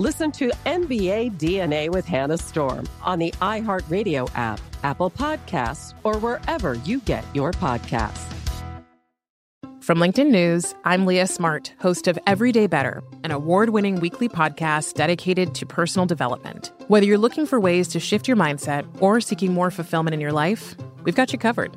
Listen to NBA DNA with Hannah Storm on the iHeartRadio app, Apple Podcasts, or wherever you get your podcasts. From LinkedIn News, I'm Leah Smart, host of Everyday Better, an award winning weekly podcast dedicated to personal development. Whether you're looking for ways to shift your mindset or seeking more fulfillment in your life, we've got you covered.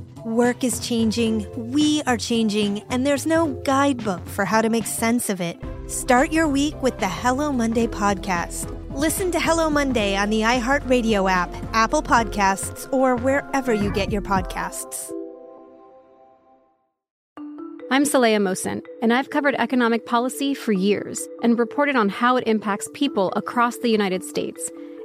Work is changing, we are changing, and there's no guidebook for how to make sense of it. Start your week with the Hello Monday podcast. Listen to Hello Monday on the iHeartRadio app, Apple Podcasts, or wherever you get your podcasts. I'm Saleha Mohsin, and I've covered economic policy for years and reported on how it impacts people across the United States.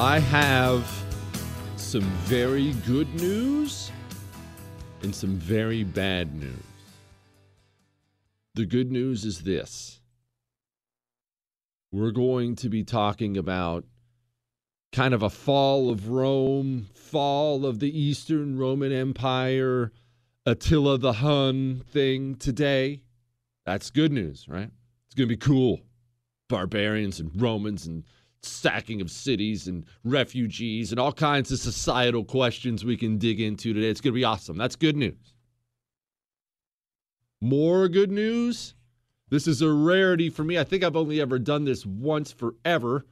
I have some very good news and some very bad news. The good news is this we're going to be talking about kind of a fall of Rome, fall of the Eastern Roman Empire, Attila the Hun thing today. That's good news, right? It's going to be cool. Barbarians and Romans and sacking of cities and refugees and all kinds of societal questions we can dig into today. It's going to be awesome. That's good news. More good news. This is a rarity for me. I think I've only ever done this once forever.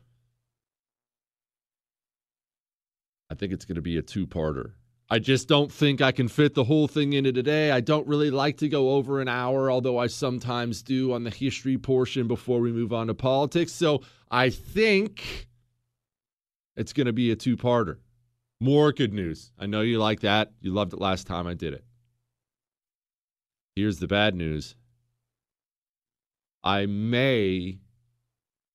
I think it's going to be a two parter. I just don't think I can fit the whole thing into today. I don't really like to go over an hour, although I sometimes do on the history portion before we move on to politics. So I think it's going to be a two parter. More good news. I know you like that. You loved it last time I did it. Here's the bad news I may,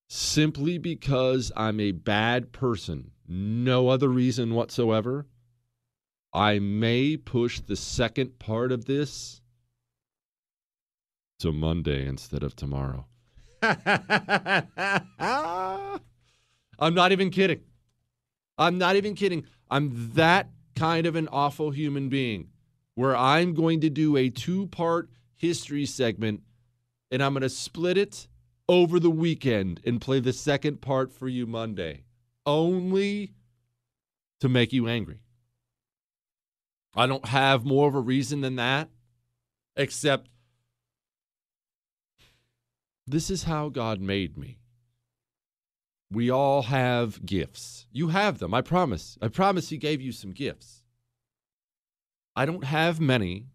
simply because I'm a bad person, no other reason whatsoever, I may push the second part of this to Monday instead of tomorrow. I'm not even kidding. I'm not even kidding. I'm that kind of an awful human being where I'm going to do a two part history segment and I'm going to split it over the weekend and play the second part for you Monday, only to make you angry. I don't have more of a reason than that, except this is how God made me. We all have gifts. You have them, I promise. I promise He gave you some gifts. I don't have many,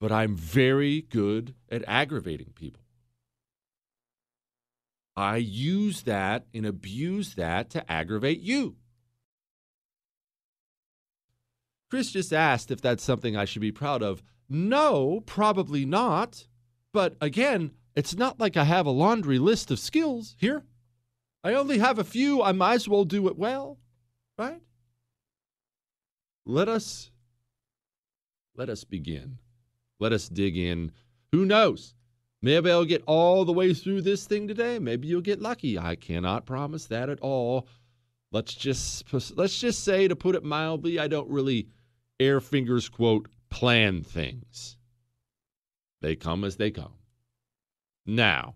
but I'm very good at aggravating people. I use that and abuse that to aggravate you. Chris just asked if that's something I should be proud of. No, probably not. But again, it's not like I have a laundry list of skills here. I only have a few. I might as well do it well, right? Let us let us begin. Let us dig in. Who knows? Maybe I'll get all the way through this thing today. Maybe you'll get lucky. I cannot promise that at all. Let's just let's just say to put it mildly, I don't really air fingers quote plan things. They come as they come. Now,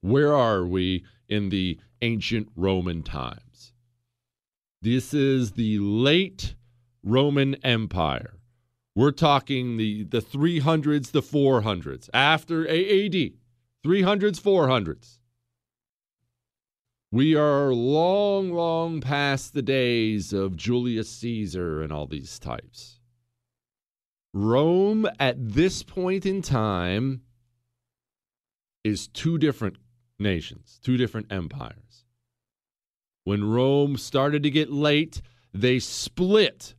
where are we in the ancient Roman times? This is the late Roman Empire. We're talking the, the 300s, the 400s, after AAD, 300s, 400s. We are long, long past the days of Julius Caesar and all these types. Rome at this point in time is two different nations, two different empires. When Rome started to get late, they split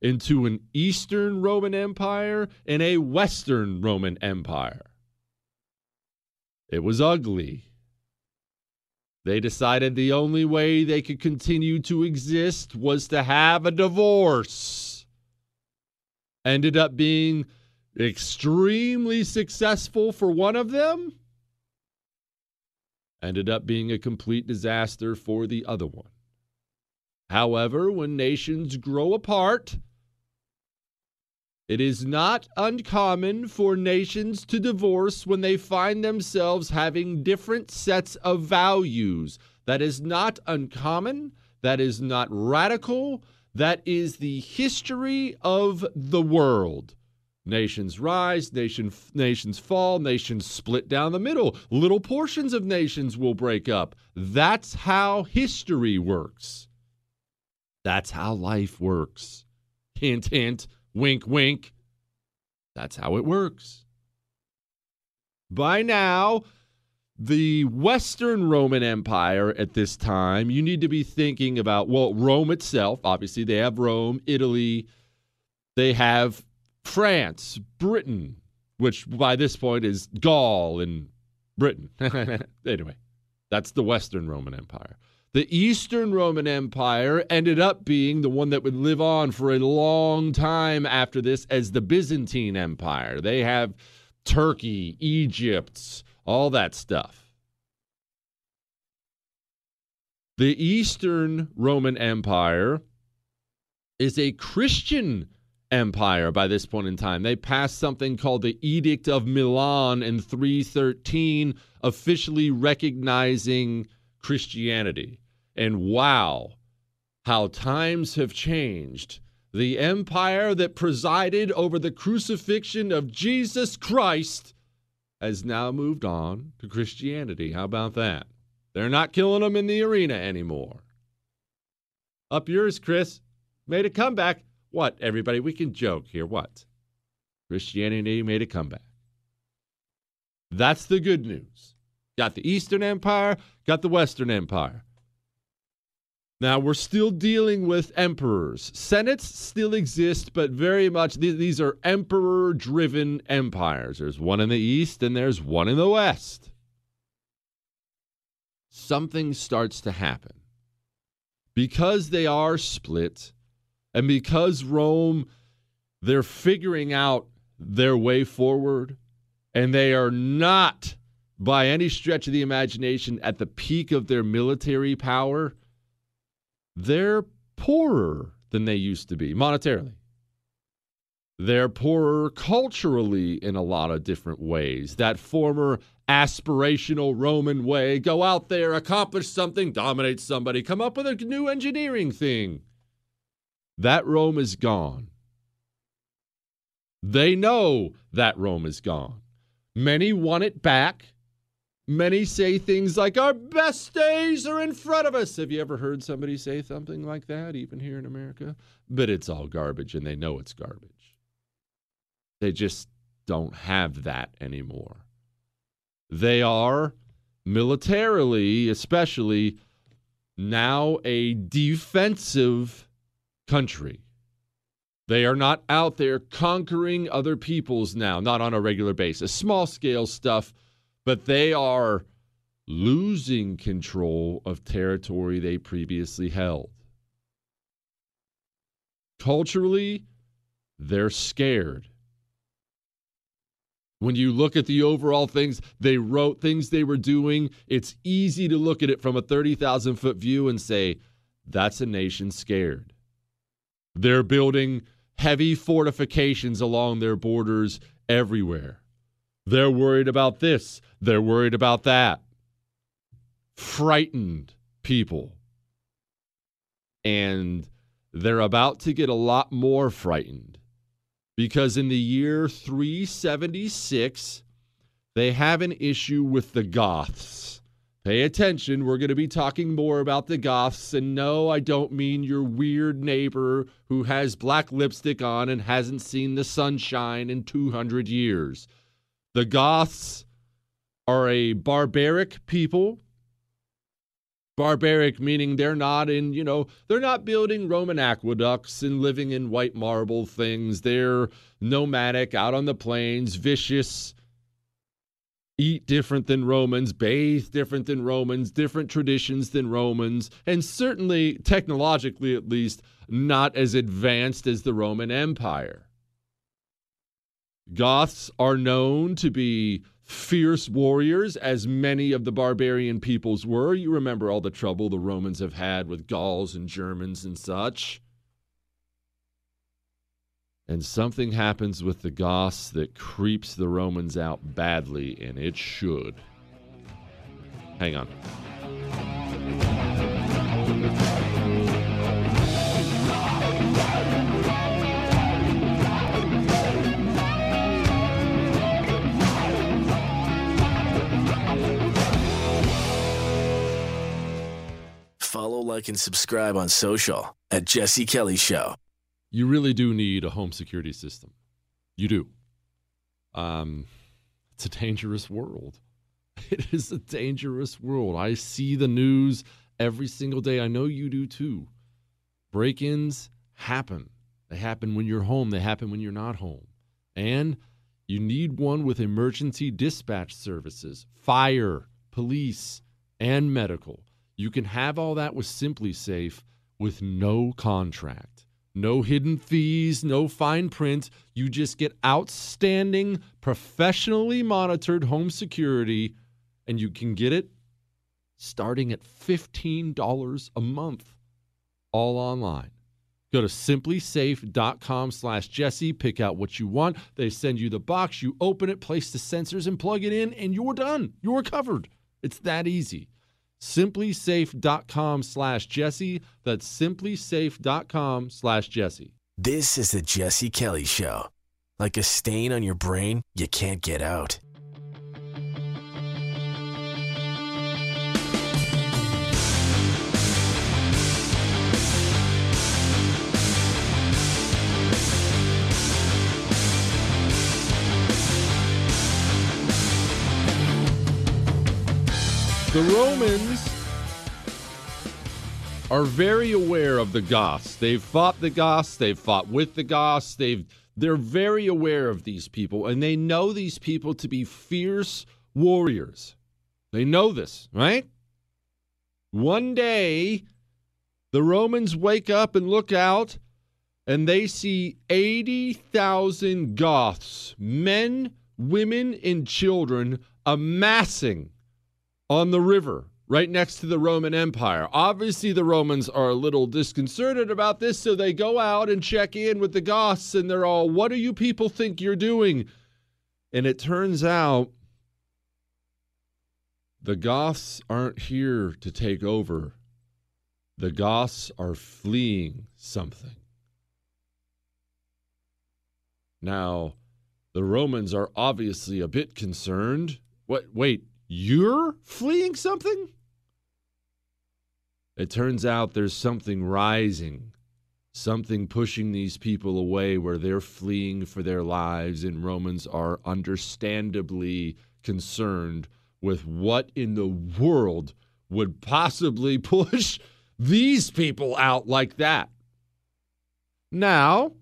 into an Eastern Roman Empire and a Western Roman Empire. It was ugly. They decided the only way they could continue to exist was to have a divorce. Ended up being extremely successful for one of them ended up being a complete disaster for the other one. However, when nations grow apart, it is not uncommon for nations to divorce when they find themselves having different sets of values. That is not uncommon. That is not radical. That is the history of the world. Nations rise, nation, nations fall, nations split down the middle. Little portions of nations will break up. That's how history works. That's how life works. Hint, hint, wink, wink. That's how it works. By now, the Western Roman Empire at this time, you need to be thinking about, well, Rome itself. Obviously, they have Rome, Italy, they have France, Britain, which by this point is Gaul and Britain. anyway, that's the Western Roman Empire. The Eastern Roman Empire ended up being the one that would live on for a long time after this as the Byzantine Empire. They have Turkey, Egypt, all that stuff. The Eastern Roman Empire is a Christian empire by this point in time. They passed something called the Edict of Milan in 313, officially recognizing Christianity. And wow, how times have changed. The empire that presided over the crucifixion of Jesus Christ has now moved on to Christianity. How about that? They're not killing them in the arena anymore. Up yours, Chris. Made a comeback. What, everybody? We can joke here. What? Christianity made a comeback. That's the good news. Got the Eastern Empire, got the Western Empire. Now, we're still dealing with emperors. Senates still exist, but very much these are emperor driven empires. There's one in the East and there's one in the West. Something starts to happen. Because they are split, and because Rome, they're figuring out their way forward and they are not by any stretch of the imagination at the peak of their military power, they're poorer than they used to be monetarily. They're poorer culturally in a lot of different ways. That former aspirational Roman way go out there, accomplish something, dominate somebody, come up with a new engineering thing. That Rome is gone. They know that Rome is gone. Many want it back. Many say things like, Our best days are in front of us. Have you ever heard somebody say something like that, even here in America? But it's all garbage, and they know it's garbage. They just don't have that anymore. They are militarily, especially, now a defensive country. They are not out there conquering other peoples now, not on a regular basis. Small scale stuff, but they are losing control of territory they previously held. Culturally, they're scared. When you look at the overall things they wrote, things they were doing, it's easy to look at it from a 30,000 foot view and say, that's a nation scared. They're building heavy fortifications along their borders everywhere. They're worried about this, they're worried about that. Frightened people. And they're about to get a lot more frightened because in the year 376, they have an issue with the Goths. Pay attention, we're going to be talking more about the Goths. And no, I don't mean your weird neighbor who has black lipstick on and hasn't seen the sunshine in 200 years. The Goths are a barbaric people. Barbaric meaning they're not in, you know, they're not building Roman aqueducts and living in white marble things. They're nomadic, out on the plains, vicious eat different than Romans, bathe different than Romans, different traditions than Romans, and certainly technologically at least not as advanced as the Roman Empire. Goths are known to be fierce warriors, as many of the barbarian peoples were. You remember all the trouble the Romans have had with Gauls and Germans and such and something happens with the Goths that creeps the Romans out badly, and it should. Hang on. Like, and subscribe on social at Jesse Kelly Show you really do need a home security system. You do. Um, it's a dangerous world. It is a dangerous world. I see the news every single day. I know you do too. Break ins happen. They happen when you're home, they happen when you're not home. And you need one with emergency dispatch services, fire, police, and medical. You can have all that with SimpliSafe with no contract. No hidden fees, no fine print. You just get outstanding, professionally monitored home security, and you can get it starting at $15 a month, all online. Go to simplisafe.com slash Jesse, pick out what you want. They send you the box, you open it, place the sensors, and plug it in, and you're done. You're covered. It's that easy simplisafe.com slash Jesse. That's simplisafe.com slash Jesse. This is the Jesse Kelly Show. Like a stain on your brain, you can't get out. The Romans are very aware of the Goths. They've fought the Goths, they've fought with the Goths, they've they're very aware of these people and they know these people to be fierce warriors. They know this, right? One day the Romans wake up and look out and they see 80,000 Goths, men, women, and children amassing on the river right next to the Roman Empire. Obviously, the Romans are a little disconcerted about this, so they go out and check in with the Goths, and they're all, What do you people think you're doing? And it turns out the Goths aren't here to take over, the Goths are fleeing something. Now, the Romans are obviously a bit concerned. What? Wait, you're fleeing something? It turns out there's something rising, something pushing these people away where they're fleeing for their lives, and Romans are understandably concerned with what in the world would possibly push these people out like that. Now,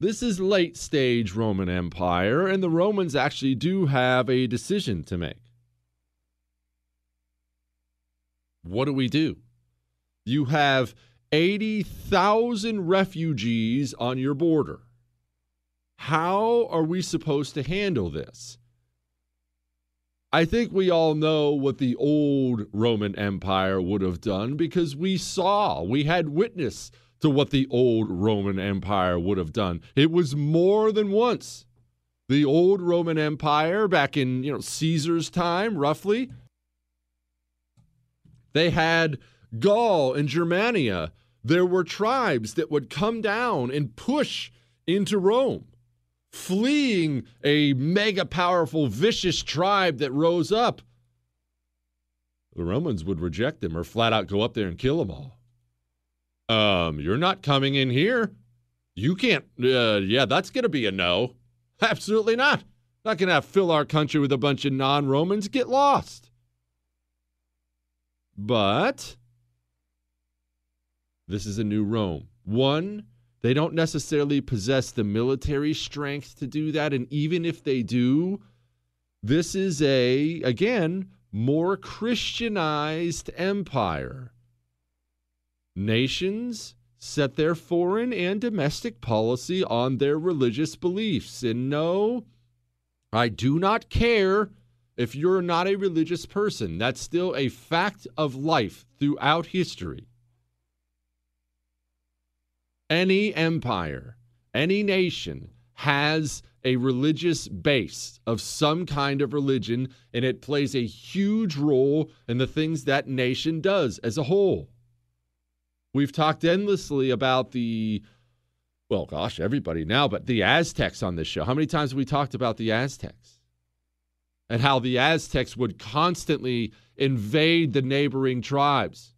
this is late stage Roman Empire, and the Romans actually do have a decision to make. What do we do? You have 80,000 refugees on your border. How are we supposed to handle this? I think we all know what the old Roman Empire would have done because we saw, we had witness to what the old Roman Empire would have done. It was more than once. The old Roman Empire back in, you know, Caesar's time roughly, they had Gaul and Germania. There were tribes that would come down and push into Rome, fleeing a mega powerful, vicious tribe that rose up. The Romans would reject them or flat out go up there and kill them all. Um, you're not coming in here. You can't. Uh, yeah, that's going to be a no. Absolutely not. Not going to fill our country with a bunch of non Romans. Get lost. But this is a new Rome. One, they don't necessarily possess the military strength to do that. And even if they do, this is a, again, more Christianized empire. Nations set their foreign and domestic policy on their religious beliefs. And no, I do not care if you're not a religious person. That's still a fact of life throughout history. Any empire, any nation has a religious base of some kind of religion, and it plays a huge role in the things that nation does as a whole. We've talked endlessly about the, well, gosh, everybody now, but the Aztecs on this show. How many times have we talked about the Aztecs? And how the Aztecs would constantly invade the neighboring tribes,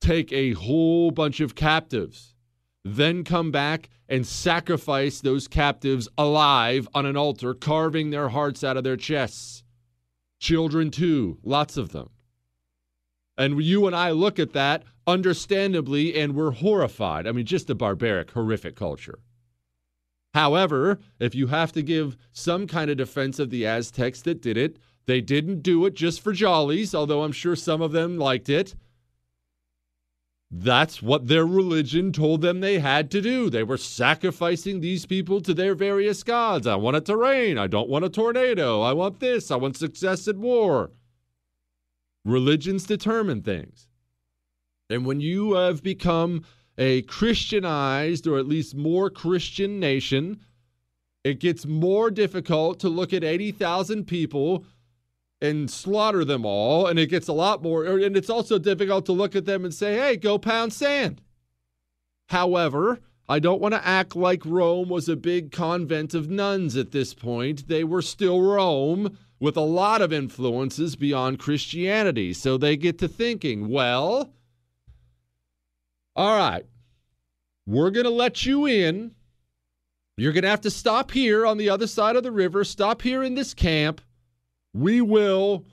take a whole bunch of captives, then come back and sacrifice those captives alive on an altar, carving their hearts out of their chests. Children, too, lots of them. And you and I look at that understandably and we're horrified. I mean, just a barbaric, horrific culture. However, if you have to give some kind of defense of the Aztecs that did it, they didn't do it just for jollies, although I'm sure some of them liked it. That's what their religion told them they had to do. They were sacrificing these people to their various gods. I want it to rain. I don't want a tornado. I want this. I want success at war. Religions determine things. And when you have become a Christianized or at least more Christian nation, it gets more difficult to look at 80,000 people and slaughter them all. And it gets a lot more, er, and it's also difficult to look at them and say, hey, go pound sand. However, I don't want to act like Rome was a big convent of nuns at this point. They were still Rome with a lot of influences beyond Christianity. So they get to thinking, well, all right, we're going to let you in. You're going to have to stop here on the other side of the river, stop here in this camp. We will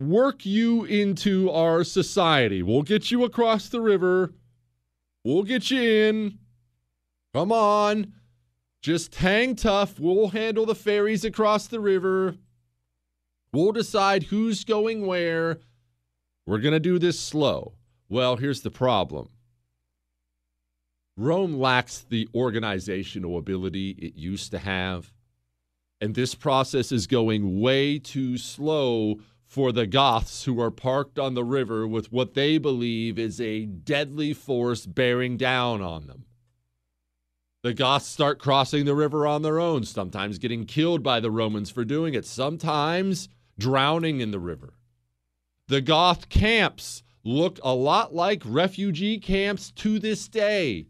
work you into our society. We'll get you across the river. We'll get you in. Come on. Just hang tough. We'll handle the ferries across the river. We'll decide who's going where. We're going to do this slow. Well, here's the problem Rome lacks the organizational ability it used to have. And this process is going way too slow for the Goths who are parked on the river with what they believe is a deadly force bearing down on them. The Goths start crossing the river on their own, sometimes getting killed by the Romans for doing it, sometimes drowning in the river. The Goth camps look a lot like refugee camps to this day.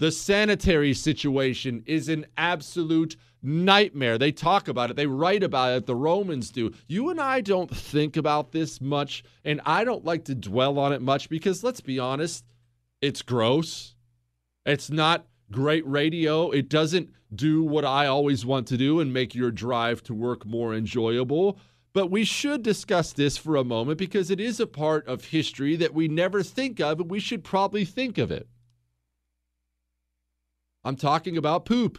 The sanitary situation is an absolute nightmare. They talk about it, they write about it, the Romans do. You and I don't think about this much, and I don't like to dwell on it much because let's be honest, it's gross. It's not great radio. It doesn't do what I always want to do and make your drive to work more enjoyable. But we should discuss this for a moment because it is a part of history that we never think of, and we should probably think of it. I'm talking about poop.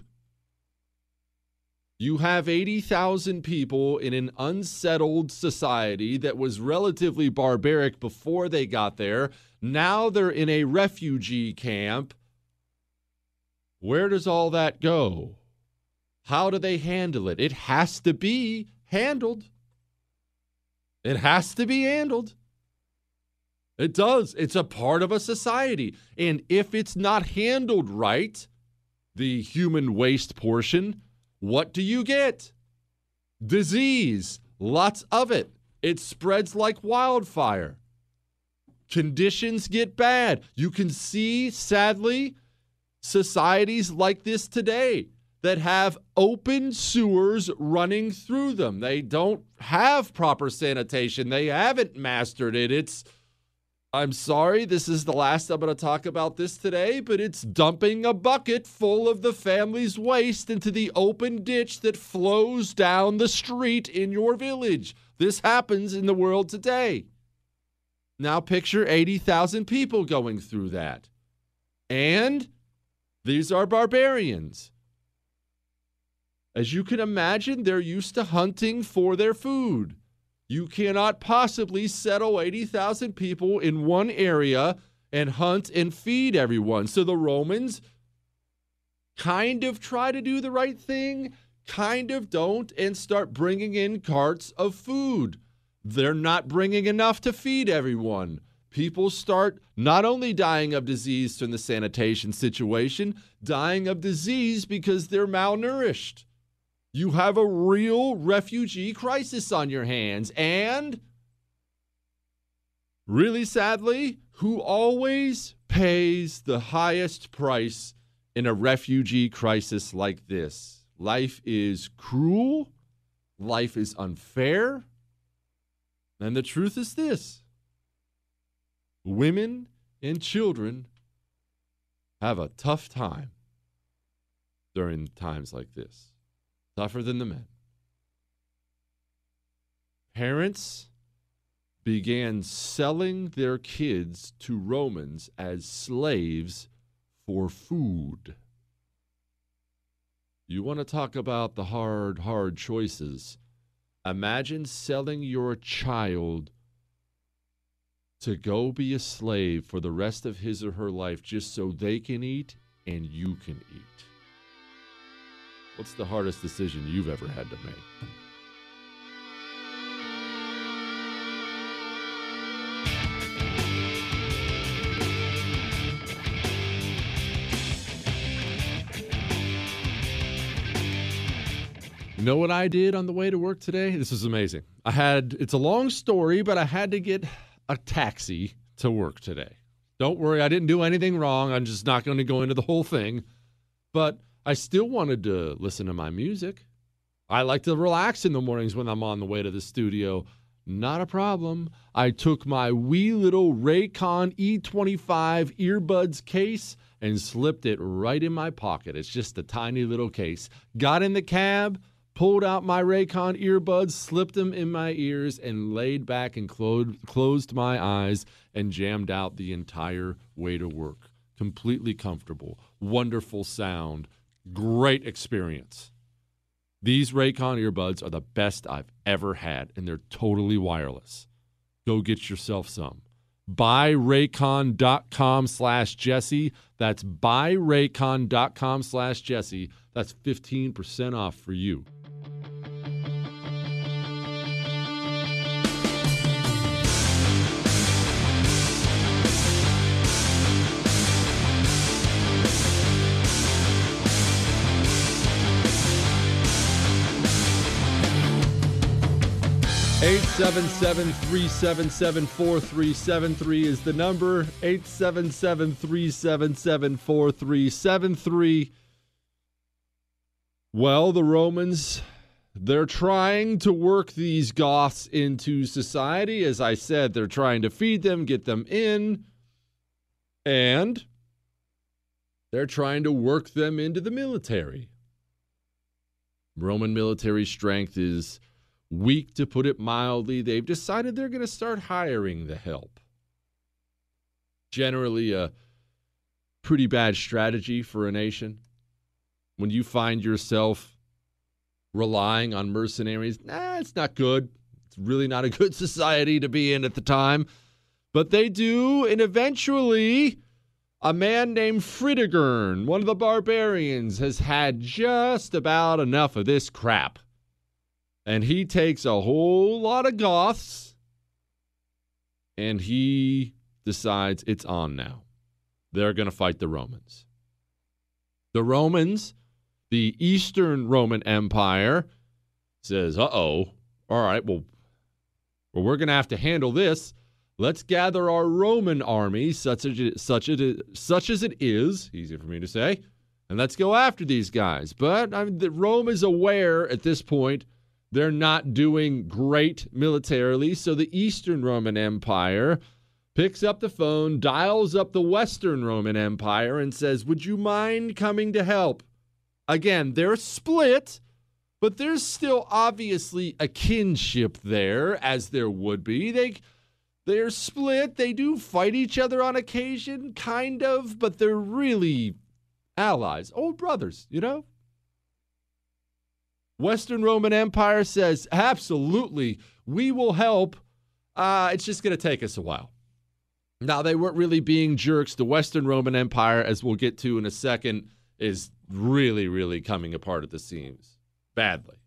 You have 80,000 people in an unsettled society that was relatively barbaric before they got there. Now they're in a refugee camp. Where does all that go? How do they handle it? It has to be handled. It has to be handled. It does. It's a part of a society. And if it's not handled right, the human waste portion, what do you get? Disease, lots of it. It spreads like wildfire. Conditions get bad. You can see, sadly, societies like this today that have open sewers running through them. They don't have proper sanitation. They haven't mastered it. It's I'm sorry, this is the last I'm going to talk about this today, but it's dumping a bucket full of the family's waste into the open ditch that flows down the street in your village. This happens in the world today. Now picture 80,000 people going through that. And these are barbarians. As you can imagine, they're used to hunting for their food. You cannot possibly settle 80,000 people in one area and hunt and feed everyone. So the Romans kind of try to do the right thing, kind of don't, and start bringing in carts of food. They're not bringing enough to feed everyone. People start not only dying of disease from the sanitation situation, dying of disease because they're malnourished. You have a real refugee crisis on your hands. And really sadly, who always pays the highest price in a refugee crisis like this? Life is cruel, life is unfair. And the truth is this women and children have a tough time during times like this tougher than the men. Parents began selling their kids to Romans as slaves for food. You want to talk about the hard, hard choices. Imagine selling your child to go be a slave for the rest of his or her life just so they can eat and you can eat. What's the hardest decision you've ever had to make? You know what I did on the way to work today? This is amazing. I had, it's a long story, but I had to get a taxi to work today. Don't worry, I didn't do anything wrong. I'm just not going to go into the whole thing. But I still wanted to listen to my music. I like to relax in the mornings when I'm on the way to the studio. Not a problem. I took my wee little Raycon E25 earbuds case and slipped it right in my pocket. It's just a tiny little case. Got in the cab, pulled out my Raycon earbuds, slipped them in my ears, and laid back and clo- closed my eyes and jammed out the entire way to work. Completely comfortable, wonderful sound, Great experience. These Raycon earbuds are the best I've ever had, and they're totally wireless. Go get yourself some. Buyraycon.com slash Jesse. That's buyraycon.com slash Jesse. That's 15% off for you. 877 377 4373 is the number. 877 377 4373. Well, the Romans, they're trying to work these Goths into society. As I said, they're trying to feed them, get them in, and they're trying to work them into the military. Roman military strength is weak, to put it mildly. They've decided they're going to start hiring the help. Generally, a pretty bad strategy for a nation. When you find yourself relying on mercenaries, nah, it's not good. It's really not a good society to be in at the time. But they do, and eventually, a man named Fritigern, one of the barbarians, has had just about enough of this crap and he takes a whole lot of Goths and he decides it's on now. They're going to fight the Romans. The Romans, the Eastern Roman Empire, says, uh oh, all right, well, well we're going to have to handle this. Let's gather our Roman army, such as, it, such, as such as it is, easy for me to say, and let's go after these guys. But I mean, Rome is aware at this point they're not doing great militarily. So the Eastern Roman Empire picks up the phone, dials up the Western Roman Empire, and says, Would you mind coming to help? Again, they're split, but there's still obviously a kinship there, as there would be. They. They're split. They do fight each other on occasion, kind of, but they're really allies, old brothers, you know? Western Roman Empire says, absolutely, we will help. Uh, it's just going to take us a while. Now, they weren't really being jerks. The Western Roman Empire, as we'll get to in a second, is really, really coming apart at the seams badly.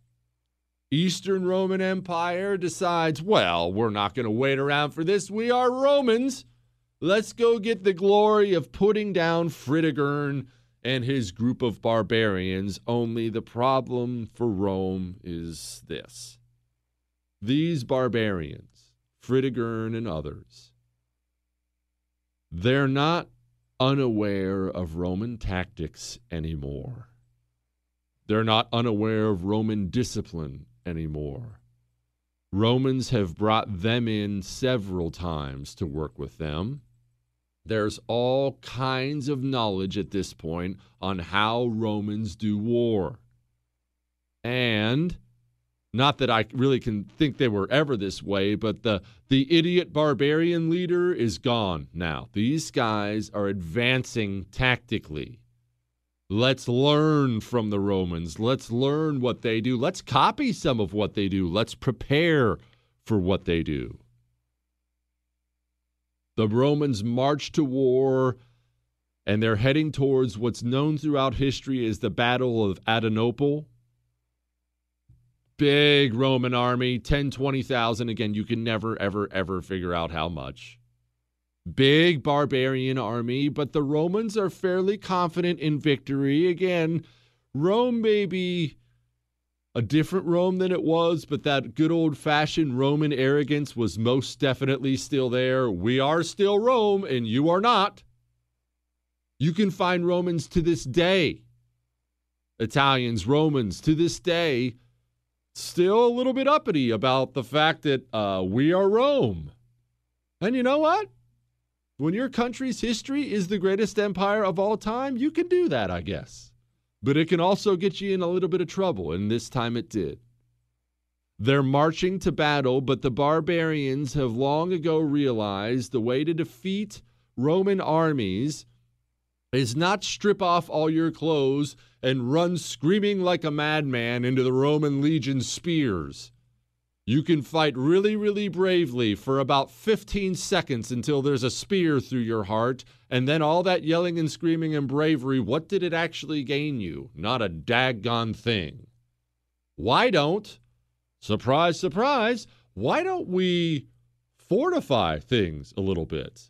Eastern Roman Empire decides, well, we're not going to wait around for this. We are Romans. Let's go get the glory of putting down Fritigern and his group of barbarians, only the problem for Rome is this. These barbarians, Fritigern and others, they're not unaware of Roman tactics anymore. They're not unaware of Roman discipline anymore. Romans have brought them in several times to work with them. There's all kinds of knowledge at this point on how Romans do war. And not that I really can think they were ever this way, but the the idiot barbarian leader is gone now. These guys are advancing tactically. Let's learn from the Romans. Let's learn what they do. Let's copy some of what they do. Let's prepare for what they do. The Romans march to war and they're heading towards what's known throughout history as the Battle of Adrianople. Big Roman army, 10, 20,000. Again, you can never, ever, ever figure out how much. Big barbarian army, but the Romans are fairly confident in victory. Again, Rome may be a different Rome than it was, but that good old fashioned Roman arrogance was most definitely still there. We are still Rome, and you are not. You can find Romans to this day, Italians, Romans to this day, still a little bit uppity about the fact that uh, we are Rome. And you know what? When your country's history is the greatest empire of all time, you can do that, I guess but it can also get you in a little bit of trouble, and this time it did. They're marching to battle, but the barbarians have long ago realized the way to defeat Roman armies is not strip off all your clothes and run screaming like a madman into the Roman legion's spears. You can fight really, really bravely for about 15 seconds until there's a spear through your heart, and then all that yelling and screaming and bravery, what did it actually gain you? Not a daggone thing. Why don't, surprise, surprise, why don't we fortify things a little bit?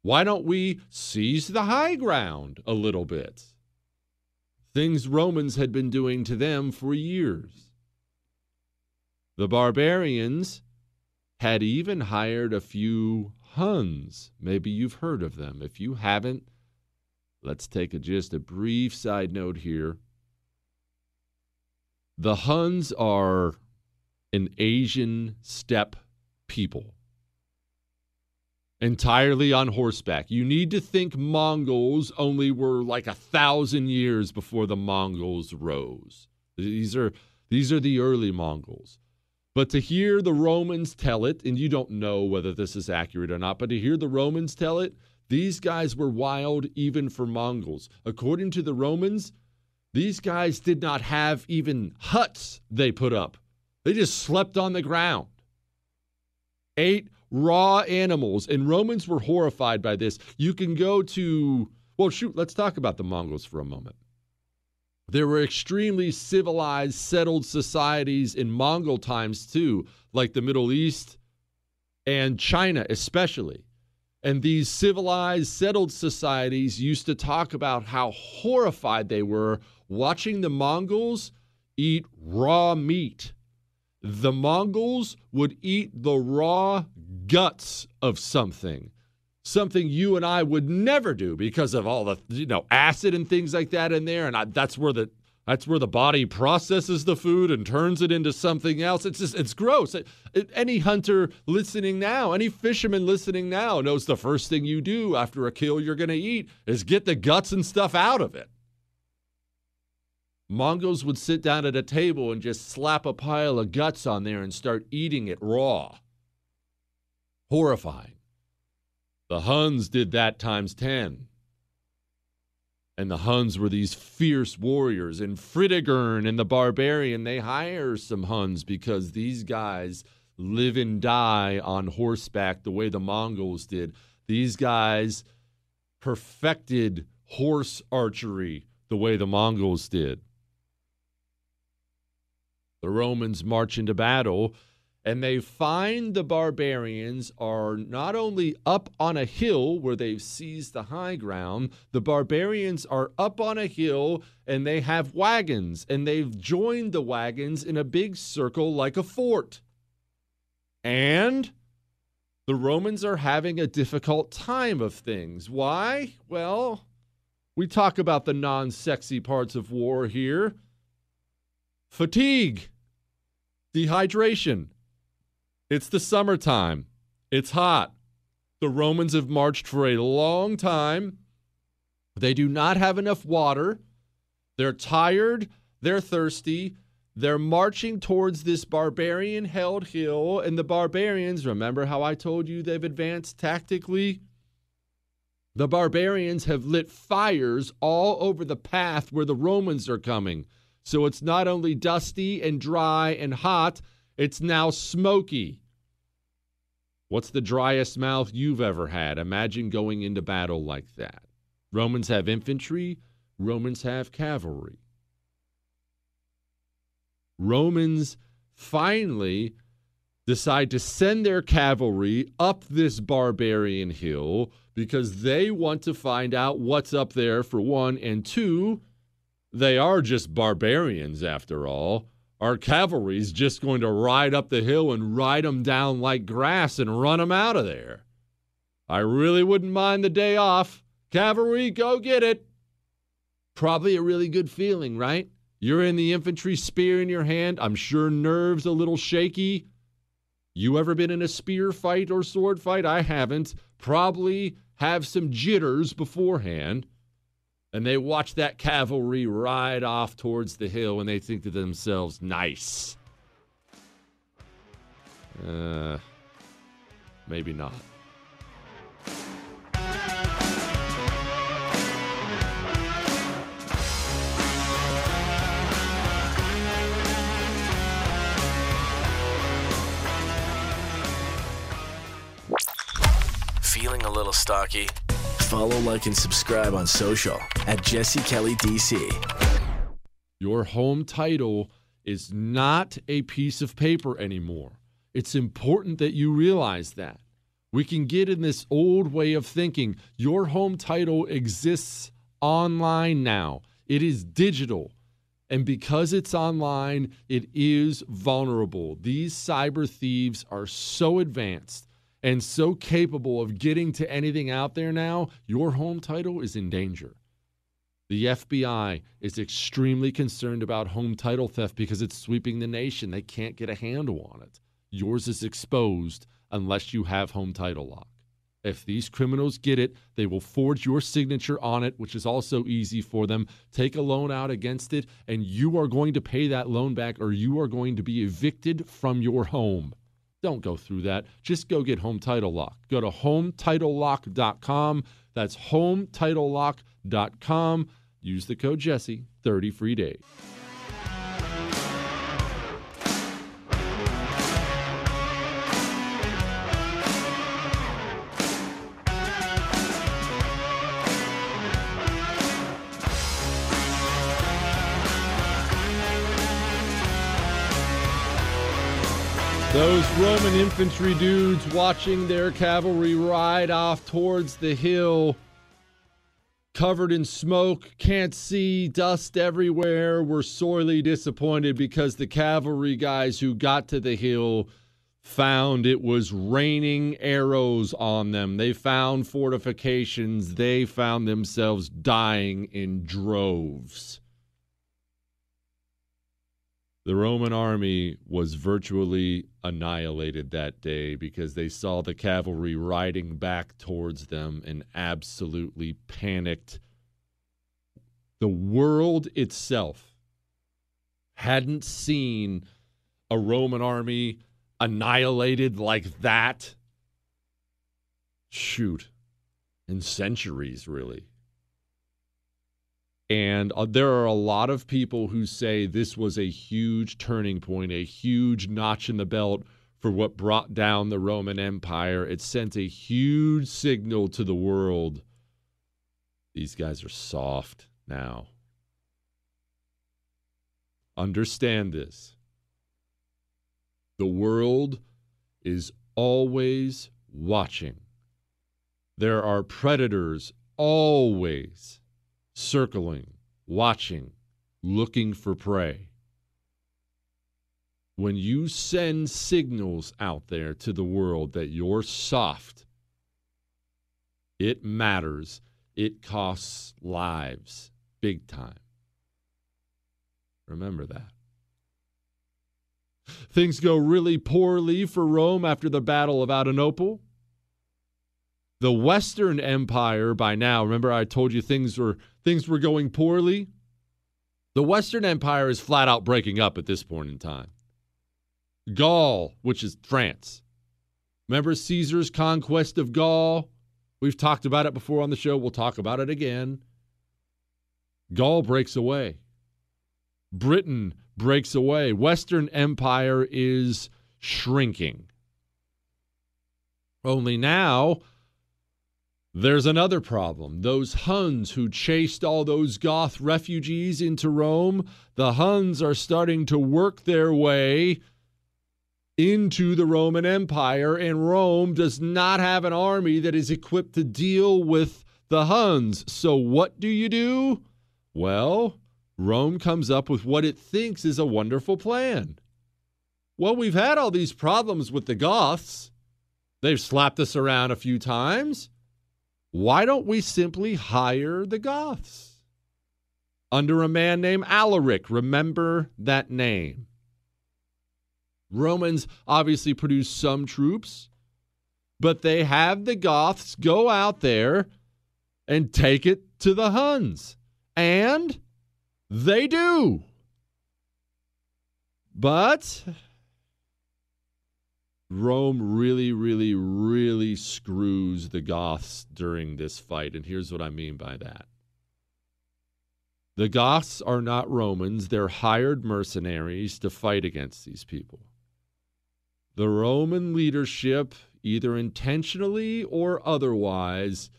Why don't we seize the high ground a little bit? Things Romans had been doing to them for years. The barbarians had even hired a few Huns. Maybe you've heard of them. If you haven't, let's take a, just a brief side note here. The Huns are an Asian steppe people, entirely on horseback. You need to think Mongols only were like a thousand years before the Mongols rose. These are these are the early Mongols. But to hear the Romans tell it, and you don't know whether this is accurate or not, but to hear the Romans tell it, these guys were wild even for Mongols. According to the Romans, these guys did not have even huts they put up, they just slept on the ground. Ate raw animals, and Romans were horrified by this. You can go to, well, shoot, let's talk about the Mongols for a moment. There were extremely civilized, settled societies in Mongol times too, like the Middle East and China, especially. And these civilized, settled societies used to talk about how horrified they were watching the Mongols eat raw meat. The Mongols would eat the raw guts of something something you and I would never do because of all the you know acid and things like that in there, and I, that's where the that's where the body processes the food and turns it into something else. It's just it's gross. It, it, any hunter listening now, any fisherman listening now knows the first thing you do after a kill you're going to eat is get the guts and stuff out of it. Mongols would sit down at a table and just slap a pile of guts on there and start eating it raw. Horrifying. The Huns did that times 10. And the Huns were these fierce warriors. And Fritigern and the barbarian, they hire some Huns because these guys live and die on horseback the way the Mongols did. These guys perfected horse archery the way the Mongols did. The Romans march into battle and they find the barbarians are not only up on a hill where they've seized the high ground, the barbarians are up on a hill and they have wagons, and they've joined the wagons in a big circle like a fort. And the Romans are having a difficult time of things. Why? Well, we talk about the non sexy parts of war here fatigue, dehydration it's the summertime. It's hot. The Romans have marched for a long time. They do not have enough water. They're tired. They're thirsty. They're marching towards this barbarian held hill. And the barbarians, remember how I told you they've advanced tactically? The barbarians have lit fires all over the path where the Romans are coming. So it's not only dusty and dry and hot, it's now smoky. What's the driest mouth you've ever had? Imagine going into battle like that. Romans have infantry, Romans have cavalry. Romans finally decide to send their cavalry up this barbarian hill because they want to find out what's up there, for one, and two, they are just barbarians after all our cavalry's just going to ride up the hill and ride them down like grass and run them out of there. I really wouldn't mind the day off. Cavalry, go get it. Probably a really good feeling, right? You're in the infantry, spear in your hand. I'm sure nerves a little shaky. You ever been in a spear fight or sword fight? I haven't. Probably have some jitters beforehand and they watch that cavalry ride off towards the hill and they think to themselves, nice. Uh, maybe not. Feeling a little stocky? Follow, like, and subscribe on social at Jesse Kelly DC. Your home title is not a piece of paper anymore. It's important that you realize that. We can get in this old way of thinking. Your home title exists online now, it is digital. And because it's online, it is vulnerable. These cyber thieves are so advanced and so capable of getting to anything out there now, your home title is in danger. The FBI is extremely concerned about home title theft because it's sweeping the nation. They can't get a handle on it. Yours is exposed unless you have home title lock. If these criminals get it, they will forge your signature on it, which is also easy for them. Take a loan out against it, and you are going to pay that loan back or you are going to be evicted from your home. Don't go through that. Just go get Home Title Lock. Go to HomeTitleLock.com. That's HomeTitleLock.com. Use the code Jesse, 30 free days. Those Roman infantry dudes watching their cavalry ride off towards the hill, covered in smoke, can't see, dust everywhere, were sorely disappointed because the cavalry guys who got to the hill found it was raining arrows on them. They found fortifications. They found themselves dying in droves the Roman army was virtually annihilated that day because they saw the cavalry riding back towards them and absolutely panicked. The world itself hadn't seen a Roman army annihilated like that. Shoot, in centuries, really. And uh, there are a lot of people who say this was a huge turning point, a huge notch in the belt for what brought down the Roman Empire. It sent a huge signal to the world. These guys are soft now. Understand this. The world is always watching. There are predators always circling, watching, looking for prey. When you send signals out there to the world that you're soft, it matters. It costs lives big time. Remember that. Things go really poorly for Rome after the Battle of Adrianople. The Western Empire, by now, remember I told you things were things were going poorly. The Western Empire is flat out breaking up at this point in time. Gaul, which is France. Remember Caesar's conquest of Gaul? We've talked about it before on the show. We'll talk about it again. Gaul breaks away. Britain breaks away. Western Empire is shrinking. Only now there's another problem. Those Huns who chased all those Goth refugees into Rome, the Huns are starting to work their way into the Roman Empire, and Rome does not have an army that is equipped to deal with the Huns. So, what do you do? Well, Rome comes up with what it thinks is a wonderful plan. Well, we've had all these problems with the Goths. They've slapped us around a few times. Why don't we simply hire the Goths? Under a man named Alaric. Remember that name. Romans obviously produce some troops, but they have the Goths go out there and take it to the Huns. And they do. But Rome really, really, really screws the Goths during this fight. And here's what I mean by that the Goths are not Romans, they're hired mercenaries to fight against these people. The Roman leadership, either intentionally or otherwise,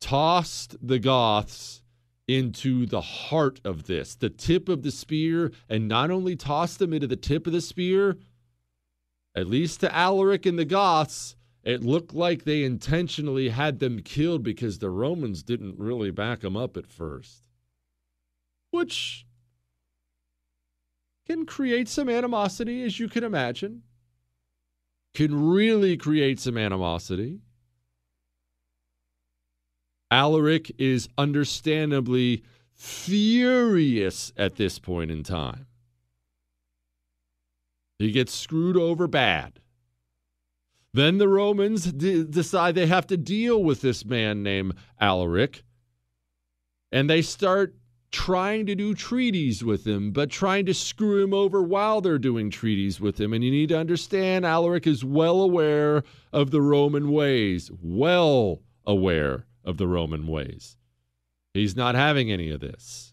tossed the Goths into the heart of this, the tip of the spear, and not only tossed them into the tip of the spear, at least to Alaric and the Goths, it looked like they intentionally had them killed because the Romans didn't really back them up at first. Which can create some animosity, as you can imagine. Can really create some animosity. Alaric is understandably furious at this point in time. He gets screwed over bad. Then the Romans d- decide they have to deal with this man named Alaric. And they start trying to do treaties with him, but trying to screw him over while they're doing treaties with him. And you need to understand Alaric is well aware of the Roman ways, well aware of the Roman ways. He's not having any of this.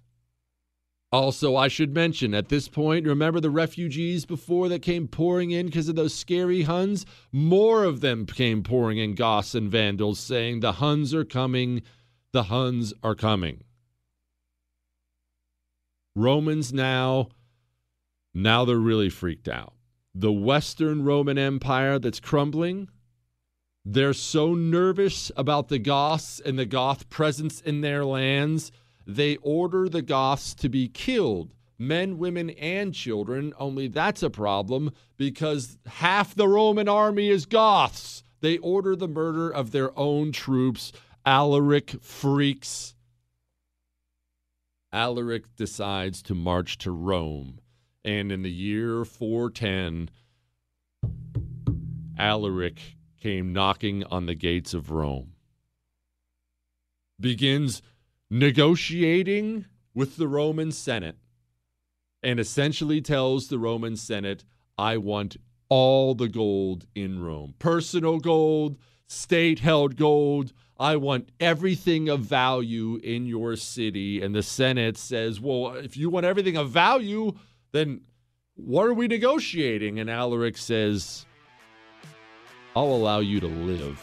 Also, I should mention at this point, remember the refugees before that came pouring in because of those scary Huns? More of them came pouring in, Goths and Vandals, saying, The Huns are coming, the Huns are coming. Romans now, now they're really freaked out. The Western Roman Empire that's crumbling, they're so nervous about the Goths and the Goth presence in their lands, they order the Goths to be killed men, women, and children. Only that's a problem because half the Roman army is Goths. They order the murder of their own troops. Alaric freaks. Alaric decides to march to Rome. And in the year 410, Alaric came knocking on the gates of Rome. Begins negotiating with the Roman Senate and essentially tells the Roman Senate, I want all the gold in Rome personal gold, state held gold. I want everything of value in your city. And the Senate says, Well, if you want everything of value, then what are we negotiating? And Alaric says, I'll allow you to live.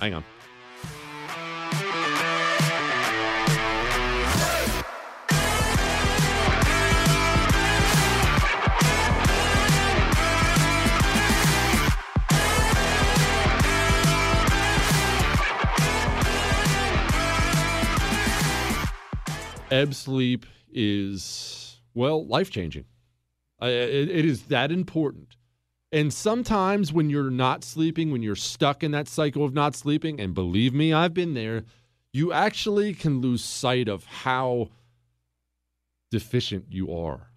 Hang on. Ebb sleep is, well, life changing. It, it is that important. And sometimes when you're not sleeping, when you're stuck in that cycle of not sleeping, and believe me, I've been there, you actually can lose sight of how deficient you are,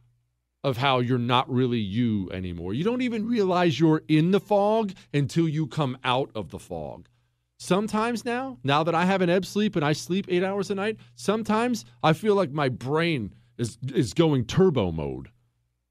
of how you're not really you anymore. You don't even realize you're in the fog until you come out of the fog. Sometimes now, now that I have an ebb sleep and I sleep eight hours a night, sometimes I feel like my brain is, is going turbo mode.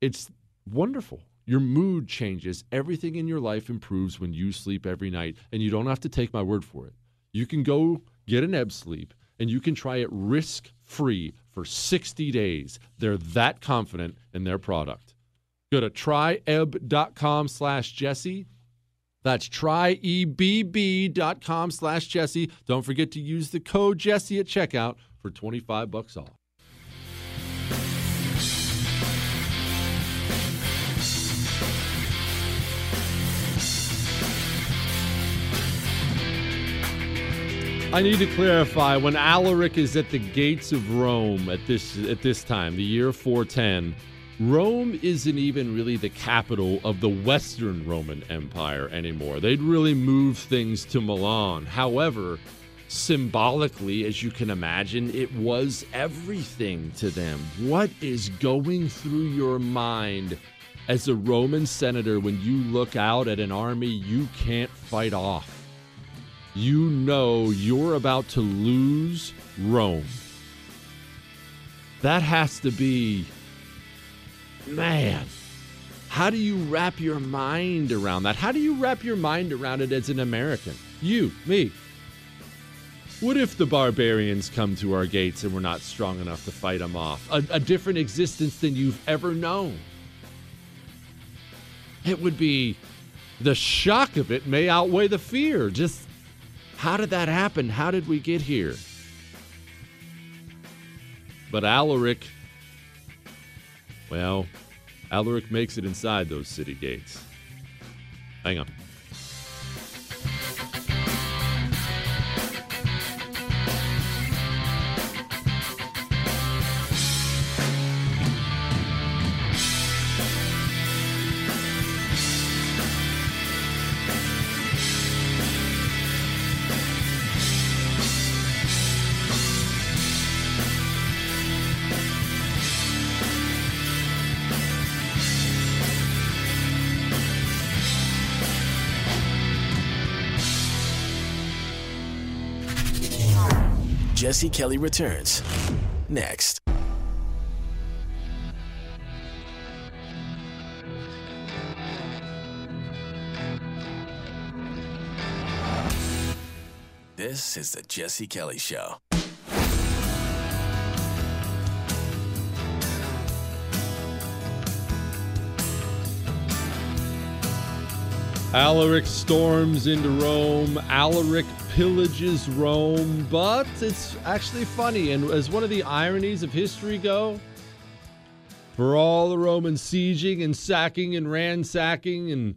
It's wonderful. Your mood changes. Everything in your life improves when you sleep every night, and you don't have to take my word for it. You can go get an ebb sleep and you can try it risk free for 60 days. They're that confident in their product. Go to tryebb.com slash Jesse. That's tryebb.com slash Jesse. Don't forget to use the code Jesse at checkout for 25 bucks off. I need to clarify when Alaric is at the gates of Rome at this at this time, the year 410, Rome isn't even really the capital of the Western Roman Empire anymore. They'd really moved things to Milan. However, symbolically, as you can imagine, it was everything to them. What is going through your mind as a Roman senator when you look out at an army you can't fight off? you know you're about to lose Rome. That has to be, man, how do you wrap your mind around that? How do you wrap your mind around it as an American? You, me. What if the barbarians come to our gates and we're not strong enough to fight them off? A, a different existence than you've ever known. It would be the shock of it may outweigh the fear. Just how did that happen? How did we get here? But Alaric, well, Alaric makes it inside those city gates. Hang on. Jesse Kelly returns next. This is the Jesse Kelly Show. Alaric storms into Rome. Alaric pillages Rome. But it's actually funny. And as one of the ironies of history go, for all the Roman sieging and sacking and ransacking and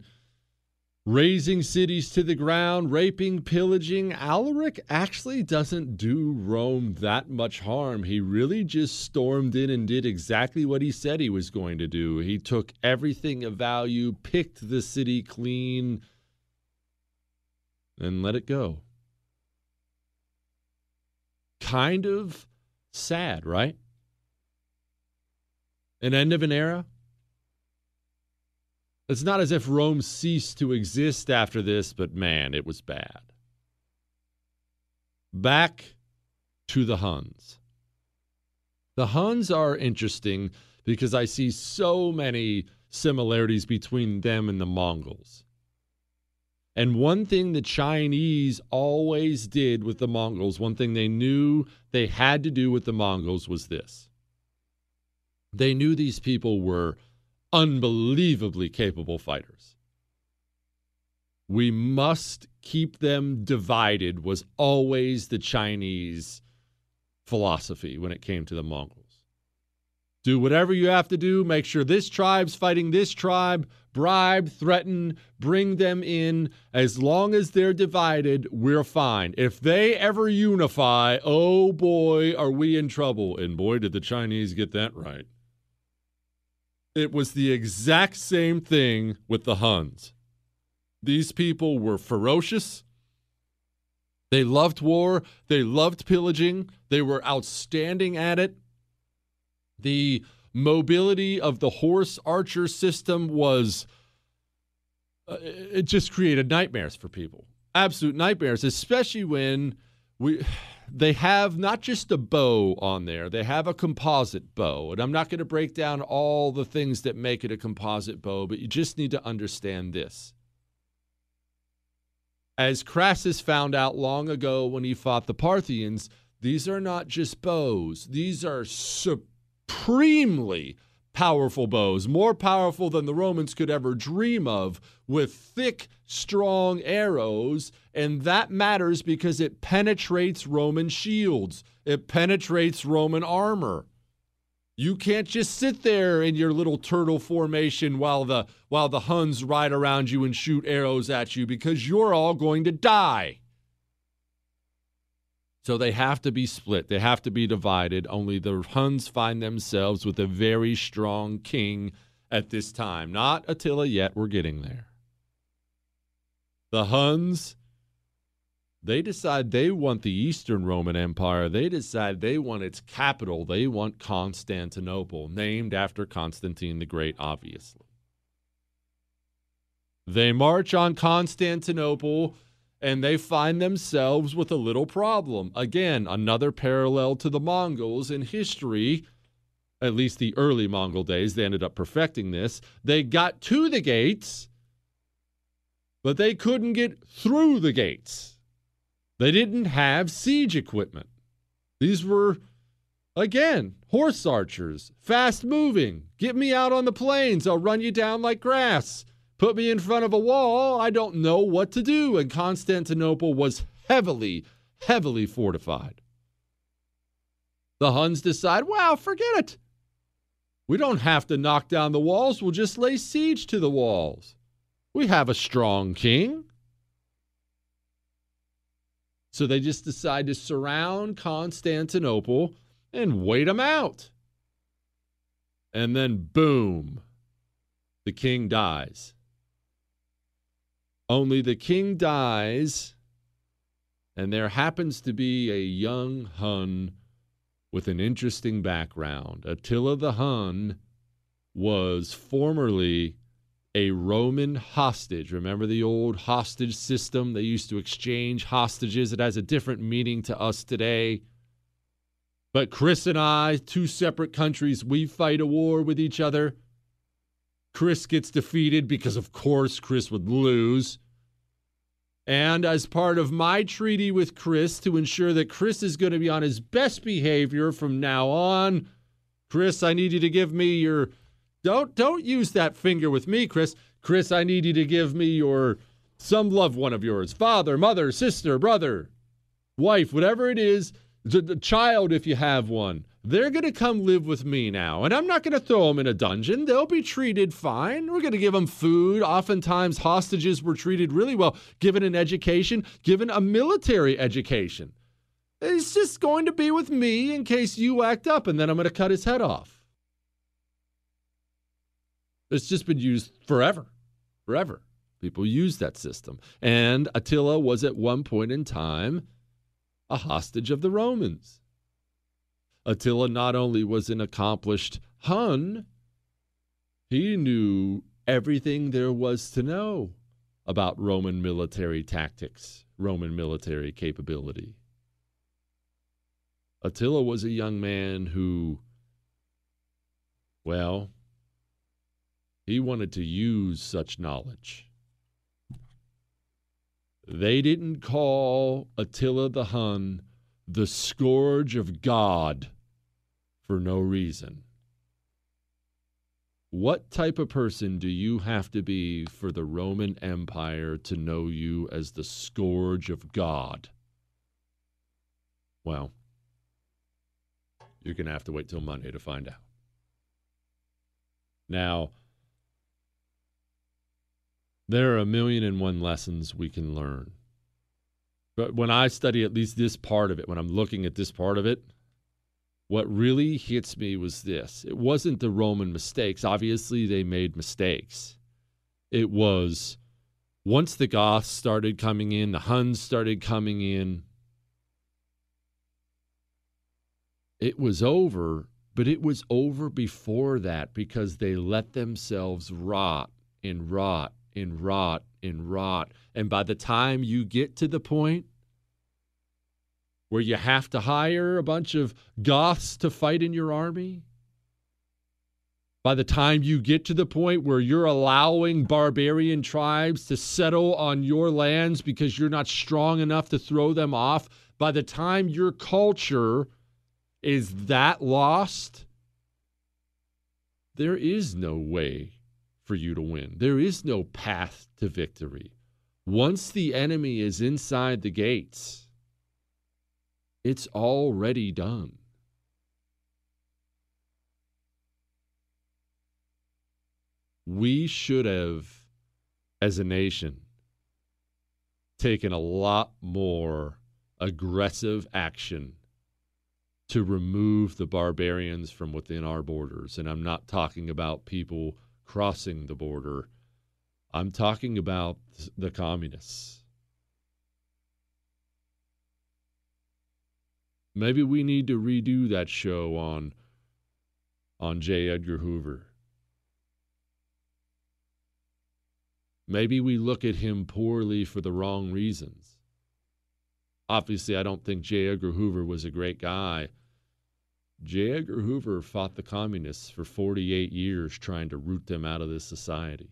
razing cities to the ground, raping, pillaging. Alaric actually doesn't do Rome that much harm. He really just stormed in and did exactly what he said he was going to do. He took everything of value, picked the city clean, and let it go. Kind of sad, right? An end of an era? It's not as if Rome ceased to exist after this, but man, it was bad. Back to the Huns. The Huns are interesting because I see so many similarities between them and the Mongols. And one thing the Chinese always did with the Mongols, one thing they knew they had to do with the Mongols was this. They knew these people were unbelievably capable fighters. We must keep them divided, was always the Chinese philosophy when it came to the Mongols. Do whatever you have to do, make sure this tribe's fighting this tribe, bribe, threaten, bring them in. As long as they're divided, we're fine. If they ever unify, oh boy, are we in trouble. And boy, did the Chinese get that right. It was the exact same thing with the Huns. These people were ferocious. They loved war. They loved pillaging. They were outstanding at it. The mobility of the horse archer system was, uh, it just created nightmares for people. Absolute nightmares, especially when we they have not just a bow on there, they have a composite bow. And I'm not going to break down all the things that make it a composite bow, but you just need to understand this. As Crassus found out long ago when he fought the Parthians, these are not just bows, these are supremely powerful bows, more powerful than the Romans could ever dream of, with thick, strong arrows. And that matters because it penetrates Roman shields, it penetrates Roman armor. You can't just sit there in your little turtle formation while the while the Huns ride around you and shoot arrows at you because you're all going to die. So they have to be split. They have to be divided. Only the Huns find themselves with a very strong king at this time. Not Attila yet. We're getting there. The Huns, they decide they want the Eastern Roman Empire. They decide they want its capital. They want Constantinople, named after Constantine the Great, obviously. They march on Constantinople and they find themselves with a little problem. Again, another parallel to the Mongols in history, at least the early Mongol days. They ended up perfecting this. They got to the gates, but they couldn't get through the gates. They didn't have siege equipment. These were, again, horse archers, fast moving. Get me out on the plains, I'll run you down like grass. Put me in front of a wall, I don't know what to do. And Constantinople was heavily, heavily fortified. The Huns decide, well, forget it. We don't have to knock down the walls, we'll just lay siege to the walls. We have a strong king. So they just decide to surround Constantinople and wait them out. And then, boom, the king dies. Only the king dies, and there happens to be a young Hun with an interesting background. Attila the Hun was formerly a Roman hostage. Remember the old hostage system? They used to exchange hostages. It has a different meaning to us today. But Chris and I, two separate countries, we fight a war with each other. Chris gets defeated because, of course, Chris would lose. And as part of my treaty with Chris to ensure that Chris is going to be on his best behavior from now on, Chris, I need you to give me your don't don't use that finger with me, Chris. Chris, I need you to give me your some loved one of yours, father, mother, sister, brother, wife, whatever it is, the child if you have one. They're going to come live with me now, and I'm not going to throw them in a dungeon. They'll be treated fine. We're going to give them food. Oftentimes, hostages were treated really well, given an education, given a military education. He's just going to be with me in case you act up, and then I'm going to cut his head off. It's just been used forever, forever. People use that system. And Attila was at one point in time a hostage of the Romans. Attila not only was an accomplished Hun, he knew everything there was to know about Roman military tactics, Roman military capability. Attila was a young man who, well, he wanted to use such knowledge. They didn't call Attila the Hun the scourge of God for no reason. What type of person do you have to be for the Roman Empire to know you as the scourge of God? Well, you're going to have to wait till Monday to find out. Now, there are a million and one lessons we can learn. But when I study at least this part of it, when I'm looking at this part of it, what really hits me was this it wasn't the Roman mistakes. Obviously, they made mistakes. It was once the Goths started coming in, the Huns started coming in, it was over, but it was over before that because they let themselves rot and rot and rot and rot. And by the time you get to the point where you have to hire a bunch of Goths to fight in your army, by the time you get to the point where you're allowing barbarian tribes to settle on your lands because you're not strong enough to throw them off, by the time your culture is that lost, there is no way for you to win. There is no path to victory. Once the enemy is inside the gates, it's already done. We should have, as a nation, taken a lot more aggressive action to remove the barbarians from within our borders. And I'm not talking about people crossing the border. I'm talking about the communists. Maybe we need to redo that show on on J. Edgar Hoover. Maybe we look at him poorly for the wrong reasons. Obviously, I don't think J. Edgar Hoover was a great guy. J. Edgar Hoover fought the communists for 48 years trying to root them out of this society.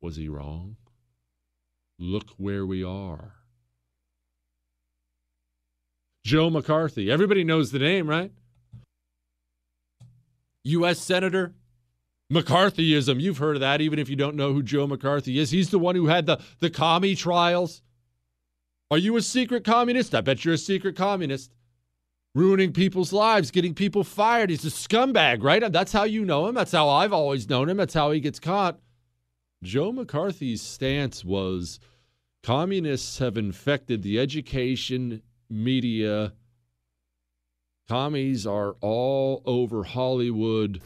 Was he wrong? Look where we are. Joe McCarthy. Everybody knows the name, right? U.S. Senator. McCarthyism. You've heard of that, even if you don't know who Joe McCarthy is. He's the one who had the, the commie trials. Are you a secret communist? I bet you're a secret communist ruining people's lives, getting people fired. He's a scumbag, right? That's how you know him. That's how I've always known him. That's how he gets caught. Joe McCarthy's stance was communists have infected the education, media. Commies are all over Hollywood,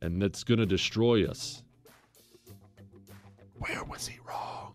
and that's going to destroy us. Where was he wrong?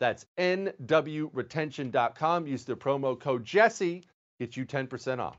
That's NWRetention.com. Use the promo code Jesse, get you 10% off.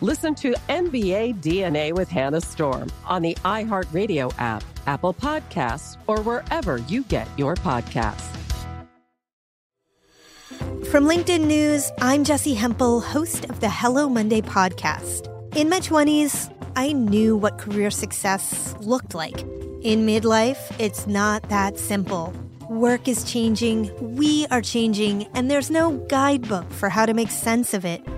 Listen to NBA DNA with Hannah Storm on the iHeartRadio app, Apple Podcasts, or wherever you get your podcasts. From LinkedIn News, I'm Jessi Hempel, host of the Hello Monday podcast. In my 20s, I knew what career success looked like. In midlife, it's not that simple. Work is changing, we are changing, and there's no guidebook for how to make sense of it.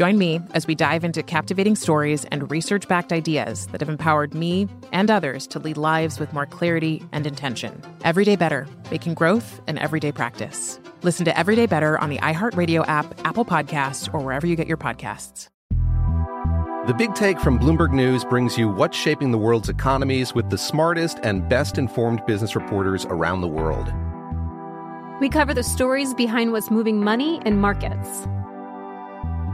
Join me as we dive into captivating stories and research backed ideas that have empowered me and others to lead lives with more clarity and intention. Everyday Better, making growth an everyday practice. Listen to Everyday Better on the iHeartRadio app, Apple Podcasts, or wherever you get your podcasts. The Big Take from Bloomberg News brings you what's shaping the world's economies with the smartest and best informed business reporters around the world. We cover the stories behind what's moving money and markets